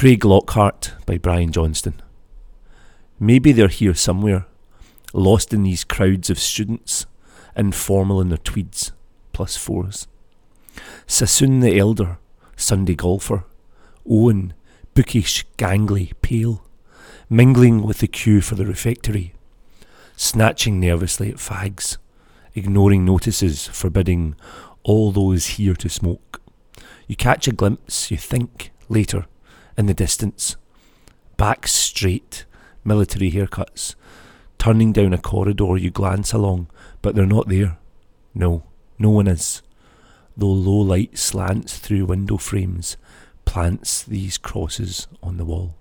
Craiglockhart by Brian Johnstone. Maybe they're here somewhere, lost in these crowds of students, informal in their tweeds, plus fours. Sassoon the elder, Sunday golfer, Owen, bookish, gangly, pale, mingling with the queue for the refectory, snatching nervously at fags, ignoring notices forbidding all those here to smoke. You catch a glimpse, you think, later, in the distance. Back straight, military haircuts. Turning down a corridor, you glance along, but they're not there. No, no one is. Though low light slants through window frames, plants these crosses on the wall.